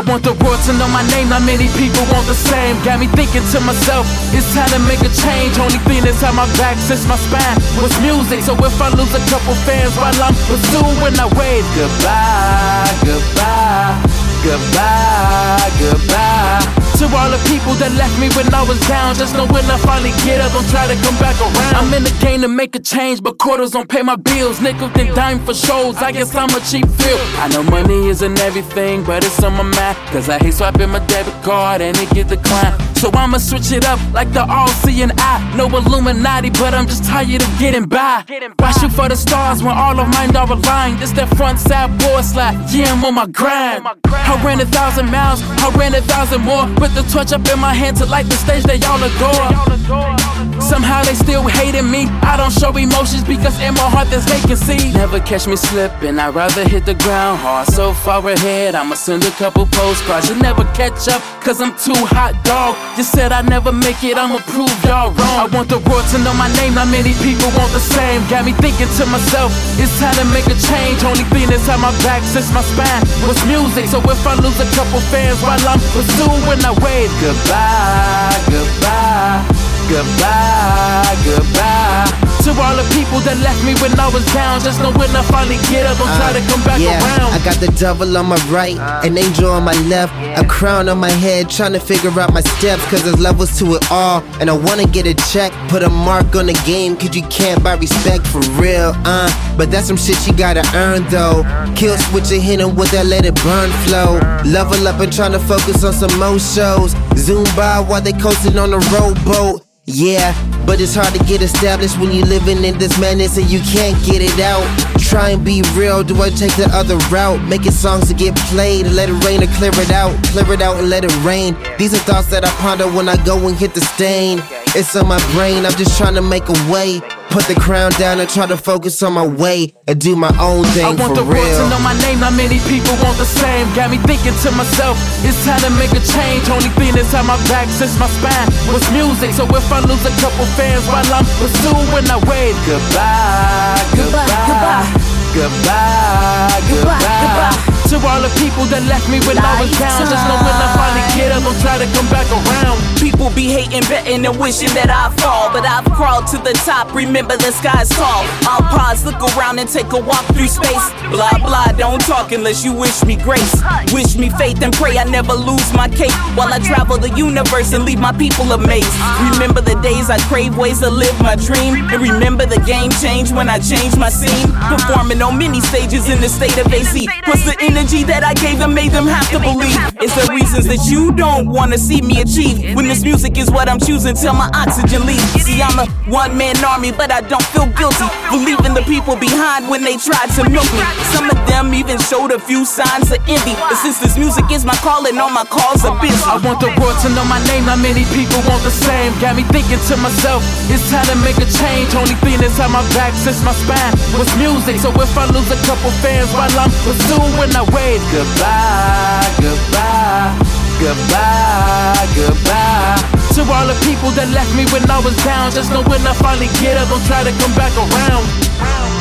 I want the world to know my name, not many people want the same. Got me thinking to myself, it's time to make a change. Only thing that's on my back since my spine was music. So if I lose a couple fans while I'm pursuing, I wave goodbye, goodbye, goodbye, goodbye. To all the people that left me when I was down, just know when I finally get up, don't try to come back around. I'm in the game to make a change, but quarters don't pay my bills. Nickel and dime for shows, I guess I'm a cheap feel. I know money isn't everything, but it's on my mind. Cause I hate swiping my debit card and it get declined. So I'ma switch it up like the all seeing eye. No Illuminati, but I'm just tired of getting by. Why shoot for the stars when all of mine are aligned? It's that front side board slide, yeah, I'm on my grind. I ran a thousand miles, I ran a thousand more. Put the torch up in my hand to light the stage they all adore. Somehow they still hating me. I don't show emotions because in my heart there's vacancy. Never catch me slipping, I'd rather hit the ground hard. So far ahead, I'ma send a couple postcards. You never catch up, cause I'm too hot, dog. You said I'd never make it, I'ma prove y'all wrong. I want the world to know my name, not many people want the same. Got me thinking to myself, it's time to make a change. Only thing that's my back since my spine was music. So if I lose a couple fans while I'm pursuing, I wave goodbye, goodbye. Goodbye, goodbye. To all the people that left me when I was down, just know when I finally get up, I'm try to come back yeah, around. I got the devil on my right, an angel on my left, a crown on my head, trying to figure out my steps, cause there's levels to it all. And I wanna get a check, put a mark on the game, cause you can't buy respect for real, uh. But that's some shit you gotta earn though. Kill switch and hit 'em with that let it burn flow. Level up and trying to focus on some more shows. Zoom by while they coasting on a rowboat. Yeah, but it's hard to get established when you're living in this madness and you can't get it out. Try and be real, do I take the other route? Making songs to get played, let it rain or clear it out. Clear it out and let it rain. These are thoughts that I ponder when I go and hit the stain. It's on my brain, I'm just trying to make a way. Put the crown down and try to focus on my way and do my own thing I want for the world real. to know my name, not many people want the same. Got me thinking to myself, it's time to make a change. Only thing that's on my back since my spine was music. So if I lose a couple fans while I'm pursuing, I wave goodbye, goodbye, goodbye, goodbye, goodbye. To all the people that left me when I was down, just know when I finally get up, I'm try to come back around. People be hating, betting, and wishing that I fall. But I've crawled to the top, remember the sky's tall. I'll pause, look around, and take a walk through space. Blah, blah, don't talk unless you wish me grace. Wish me faith and pray I never lose my cape. While I travel the universe and leave my people amazed. Remember the days I crave ways to live my dream. And remember the game changed when I changed my scene. Performing on many stages in the state of AC. Plus the energy that I gave them made them have to believe. It's the reasons that you don't wanna see me achieve. When this music is what I'm choosing till my oxygen leaves. See, I'm a one man army, but I don't feel guilty. Believing the people behind when they tried to milk me. Some of them even showed a few signs of envy. But since this music is my calling, all my calls are busy. I want the world to know my name, not many people want the same. Got me thinking to myself, it's time to make a change. Only thing that's my back since my spine was music. So if I lose a couple fans while I'm pursuing, I wave goodbye, goodbye, goodbye, goodbye. To all the people that left me when I was down, just know when I finally get up, I'm try to come back around.